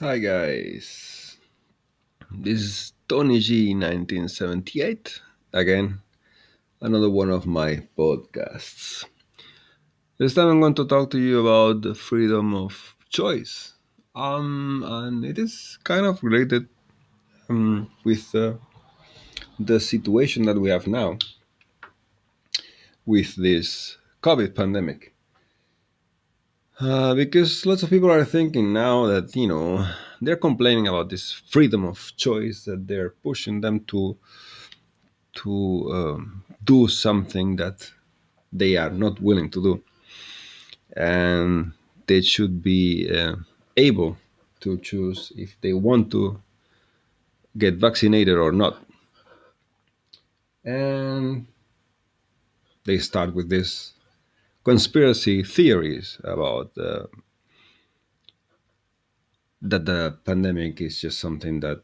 Hi guys, this is Tony G 1978 again, another one of my podcasts. This time I'm going to talk to you about the freedom of choice, um, and it is kind of related um, with uh, the situation that we have now with this COVID pandemic. Uh, because lots of people are thinking now that you know they're complaining about this freedom of choice that they're pushing them to to um, do something that they are not willing to do, and they should be uh, able to choose if they want to get vaccinated or not. And they start with this conspiracy theories about uh, that the pandemic is just something that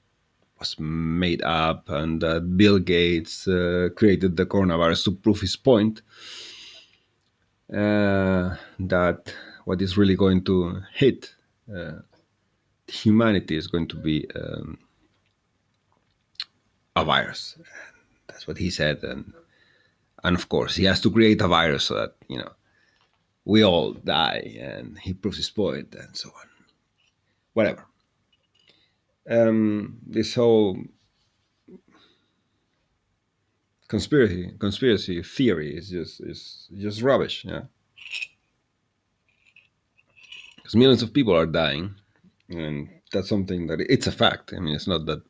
was made up and that Bill Gates uh, created the coronavirus to prove his point uh, that what is really going to hit uh, humanity is going to be um, a virus. That's what he said, and and of course he has to create a virus so that you know we all die, and he proves his point, and so on. Whatever. Um, this whole conspiracy conspiracy theory is just is just rubbish. Yeah, because millions of people are dying, and that's something that it's a fact. I mean, it's not that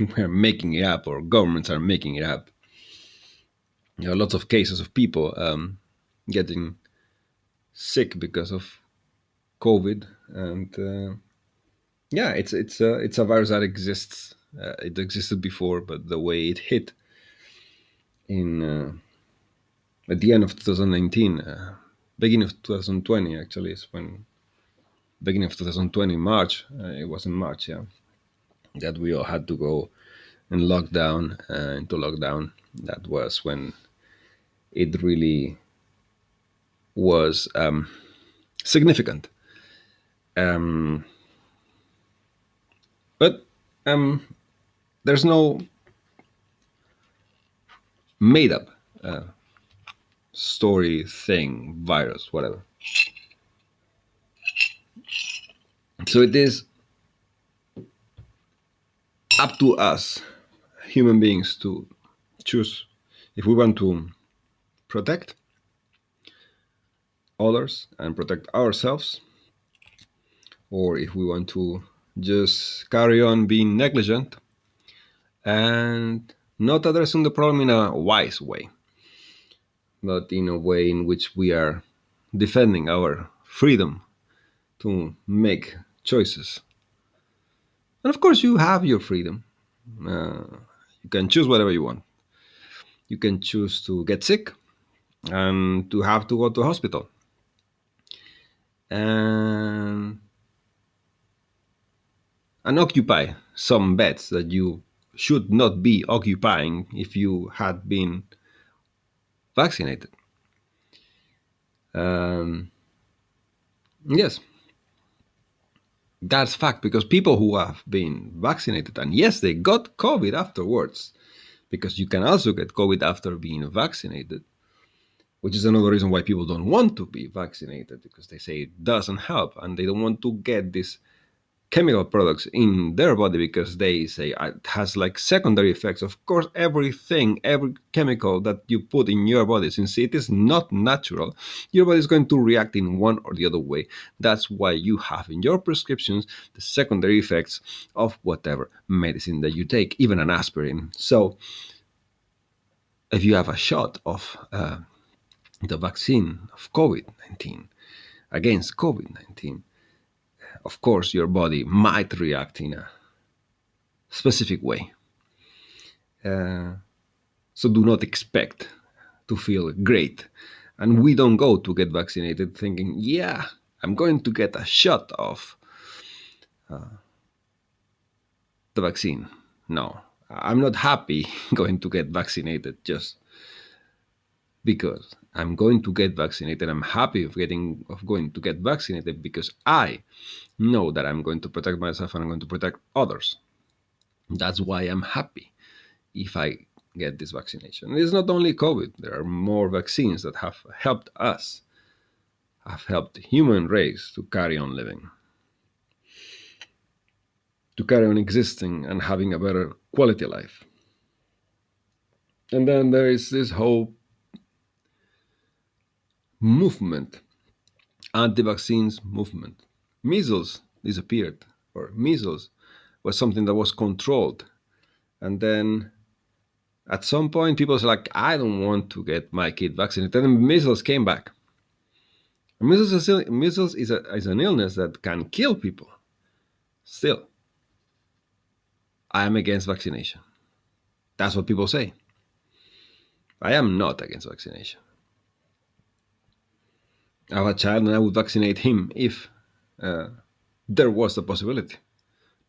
we're making it up or governments are making it up. There are lots of cases of people um, getting sick because of COVID, and uh, yeah, it's it's a it's a virus that exists. Uh, it existed before, but the way it hit in uh, at the end of 2019, uh, beginning of 2020, actually is when beginning of 2020 March. Uh, it was in March, yeah, that we all had to go in lockdown uh, into lockdown. That was when it really was um, significant. Um, but um, there's no made up uh, story, thing, virus, whatever. So it is up to us, human beings, to choose if we want to protect others and protect ourselves, or if we want to just carry on being negligent and not addressing the problem in a wise way, but in a way in which we are defending our freedom to make choices. And of course, you have your freedom. Uh, you can choose whatever you want. You can choose to get sick and to have to go to hospital. And, and occupy some beds that you should not be occupying if you had been vaccinated. Um, yes, that's fact because people who have been vaccinated and yes, they got COVID afterwards, because you can also get COVID after being vaccinated, which is another reason why people don't want to be vaccinated because they say it doesn't help and they don't want to get these chemical products in their body because they say it has like secondary effects. Of course, everything, every chemical that you put in your body, since it is not natural, your body is going to react in one or the other way. That's why you have in your prescriptions the secondary effects of whatever medicine that you take, even an aspirin. So, if you have a shot of uh, the vaccine of COVID 19 against COVID 19, of course, your body might react in a specific way. Uh, so do not expect to feel great. And we don't go to get vaccinated thinking, yeah, I'm going to get a shot of uh, the vaccine. No, I'm not happy going to get vaccinated just because I'm going to get vaccinated. I'm happy of getting of going to get vaccinated because I know that I'm going to protect myself and I'm going to protect others. That's why I'm happy if I get this vaccination. It's not only COVID. There are more vaccines that have helped us, have helped human race to carry on living, to carry on existing and having a better quality life. And then there is this whole movement, anti-vaccines movement. Measles disappeared, or measles was something that was controlled. And then at some point, people said, like, I don't want to get my kid vaccinated. And measles came back. Measles, is, measles is, a, is an illness that can kill people. Still, I am against vaccination. That's what people say. I am not against vaccination. Have a child and I would vaccinate him if uh, there was a possibility.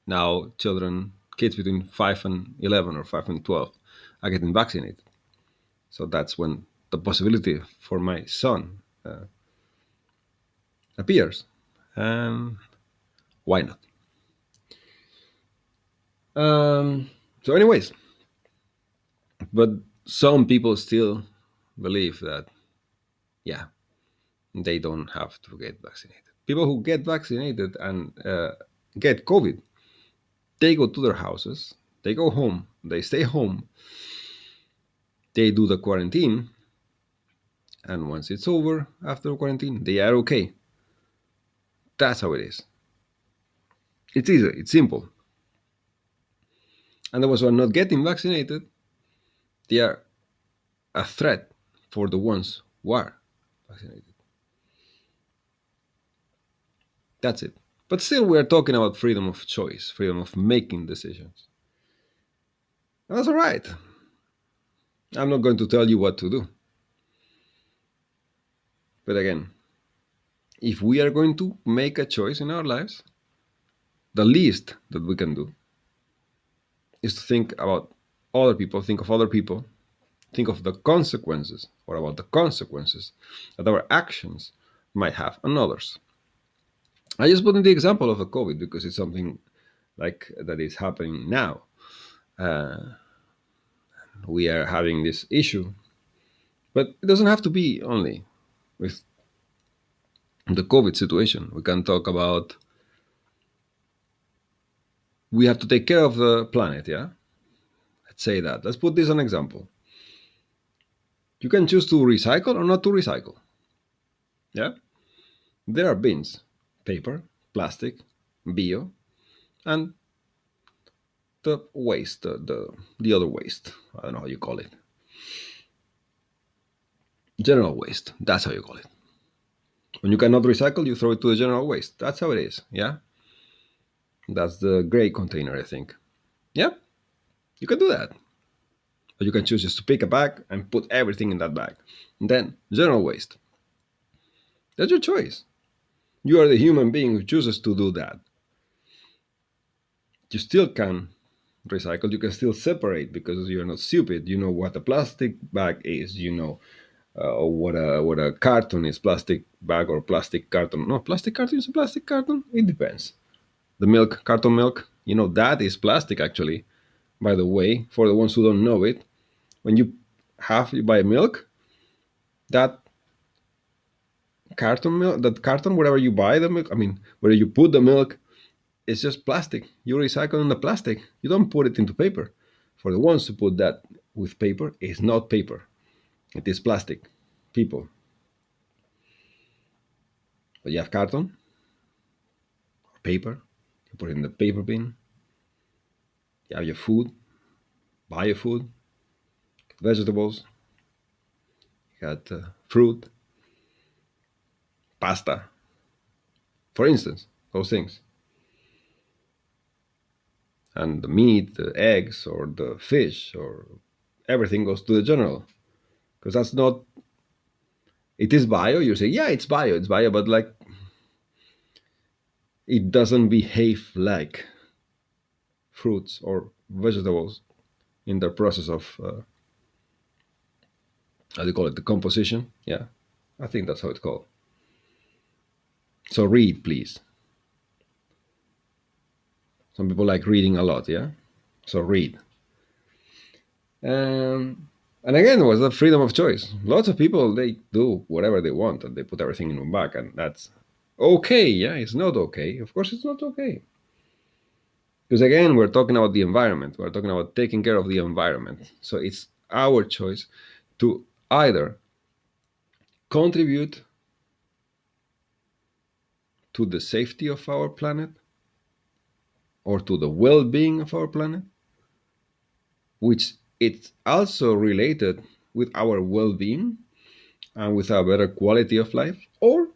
Now, children, kids between 5 and 11 or 5 and 12 are getting vaccinated. So that's when the possibility for my son uh, appears. And why not? Um, so, anyways, but some people still believe that, yeah, they don't have to get vaccinated. People who get vaccinated and uh, get COVID, they go to their houses, they go home, they stay home, they do the quarantine, and once it's over after quarantine, they are okay. That's how it is. It's easy, it's simple. And the ones who are not getting vaccinated, they are a threat for the ones who are vaccinated. That's it. But still, we're talking about freedom of choice, freedom of making decisions. And that's all right. I'm not going to tell you what to do. But again, if we are going to make a choice in our lives, the least that we can do is to think about other people, think of other people, think of the consequences or about the consequences that our actions might have on others. I just put in the example of a COVID because it's something like that is happening now. Uh, we are having this issue, but it doesn't have to be only with the COVID situation. We can talk about we have to take care of the planet, yeah? Let's say that. Let's put this an example. You can choose to recycle or not to recycle. Yeah? There are bins paper, plastic, bio, and the waste, the, the, the other waste. I don't know how you call it. General waste. That's how you call it. When you cannot recycle, you throw it to the general waste. That's how it is. Yeah. That's the gray container, I think. Yeah. You can do that. But you can choose just to pick a bag and put everything in that bag. And then general waste. That's your choice. You are the human being who chooses to do that. You still can recycle, you can still separate because you're not stupid. You know what a plastic bag is, you know uh, what a what a carton is, plastic bag or plastic carton. No, plastic carton is a plastic carton. It depends. The milk, carton milk, you know that is plastic actually. By the way, for the ones who don't know it, when you have you buy milk, that carton milk, that carton, wherever you buy the milk, I mean, where you put the milk, it's just plastic. You recycle on the plastic. You don't put it into paper. For the ones who put that with paper, it's not paper. It is plastic. People. But you have carton, or paper. You put it in the paper bin. You have your food. Buy your food. Vegetables. You got uh, fruit pasta. For instance, those things. And the meat, the eggs, or the fish, or everything goes to the general. Because that's not. It is bio. You say, yeah, it's bio, it's bio, but like. It doesn't behave like fruits or vegetables in the process of uh, how do you call it? The composition. Yeah, I think that's how it's called. So read, please. Some people like reading a lot, yeah? So read. Um, and again, was the freedom of choice. Lots of people, they do whatever they want and they put everything in one bag, and that's okay. Yeah, it's not okay. Of course, it's not okay. Because again, we're talking about the environment. We're talking about taking care of the environment. So it's our choice to either contribute to the safety of our planet or to the well-being of our planet which it's also related with our well-being and with a better quality of life or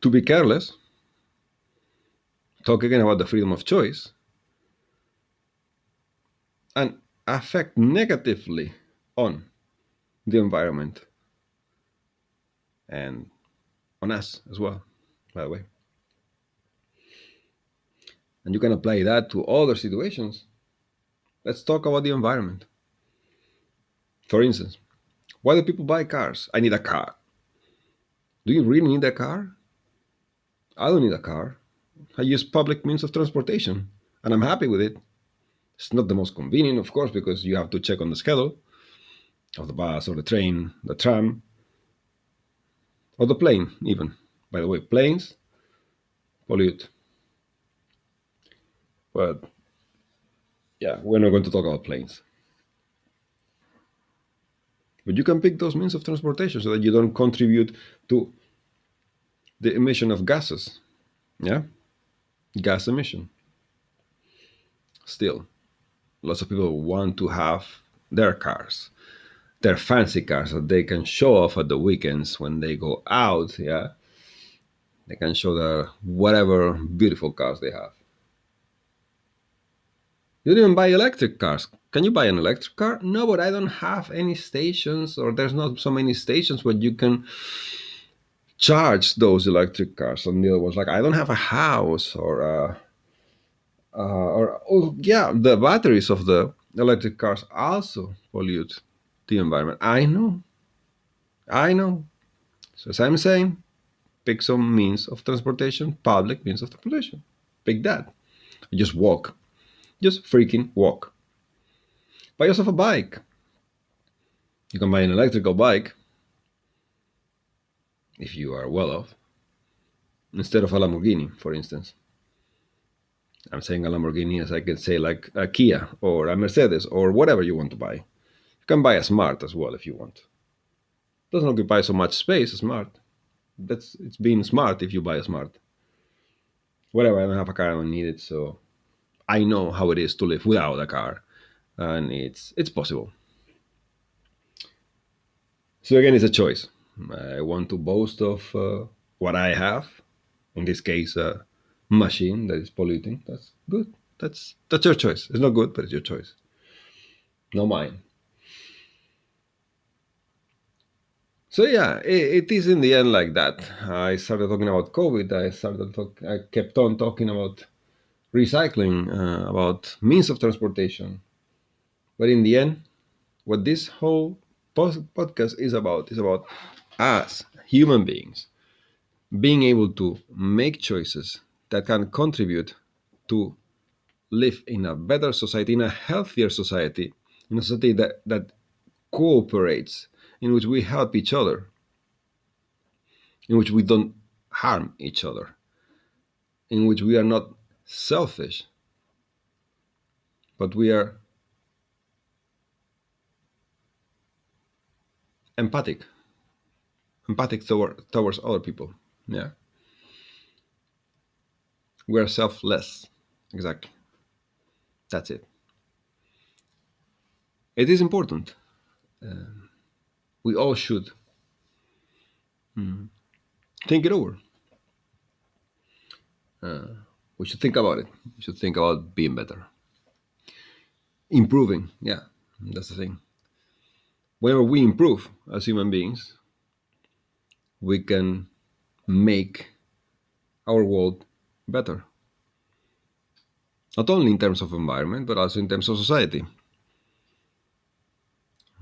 to be careless talk again about the freedom of choice and affect negatively on the environment and on us as well by the way. And you can apply that to other situations. Let's talk about the environment. For instance, why do people buy cars? I need a car. Do you really need a car? I don't need a car. I use public means of transportation and I'm happy with it. It's not the most convenient, of course, because you have to check on the schedule of the bus or the train, the tram, or the plane, even. By the way, planes pollute. But yeah, we're not going to talk about planes. But you can pick those means of transportation so that you don't contribute to the emission of gases. Yeah? Gas emission. Still, lots of people want to have their cars their fancy cars that they can show off at the weekends when they go out. Yeah, they can show their whatever beautiful cars they have. You don't even buy electric cars. Can you buy an electric car? No, but I don't have any stations, or there's not so many stations where you can charge those electric cars. And other was like, I don't have a house, or uh, uh, or oh yeah, the batteries of the electric cars also pollute the environment. I know. I know. So as I'm saying, pick some means of transportation, public means of transportation. Pick that. Just walk. Just freaking walk. Buy yourself a bike. You can buy an electrical bike if you are well off instead of a Lamborghini, for instance. I'm saying a Lamborghini as I can say like a Kia or a Mercedes or whatever you want to buy. You can buy a smart as well if you want. Doesn't occupy so much space, smart. That's it's being smart if you buy a smart. Whatever, I don't have a car, I don't need it, so I know how it is to live without a car, and it's it's possible. So again, it's a choice. I want to boast of uh, what I have. In this case, a machine that is polluting. That's good. That's that's your choice. It's not good, but it's your choice. No mine. So yeah, it, it is in the end like that. I started talking about COVID. I started talk, I kept on talking about recycling, uh, about means of transportation. But in the end, what this whole podcast is about is about us, human beings, being able to make choices that can contribute to live in a better society, in a healthier society, in a society that, that cooperates in which we help each other, in which we don't harm each other, in which we are not selfish, but we are empathic, empathic toward, towards other people. Yeah. We are selfless. Exactly. That's it. It is important. Uh, we all should mm, think it over. Uh, we should think about it. We should think about being better, improving. Yeah, that's the thing. Whenever we improve as human beings, we can make our world better. Not only in terms of environment, but also in terms of society.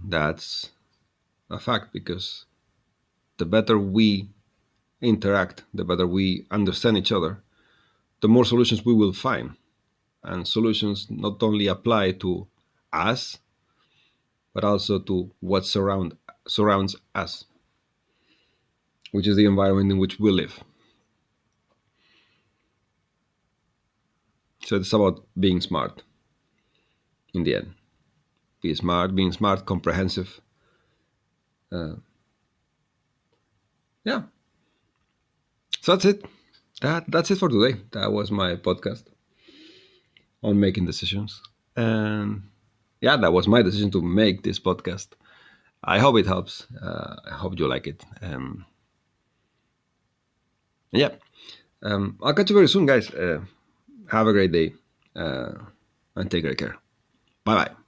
That's a fact because the better we interact, the better we understand each other, the more solutions we will find. And solutions not only apply to us, but also to what surround, surrounds us, which is the environment in which we live. So it's about being smart in the end. Be smart, being smart, comprehensive. Uh, yeah. So that's it. That that's it for today. That was my podcast on making decisions. And yeah, that was my decision to make this podcast. I hope it helps. Uh, I hope you like it. Um, yeah. Um, I'll catch you very soon, guys. Uh, have a great day uh, and take great care. Bye bye.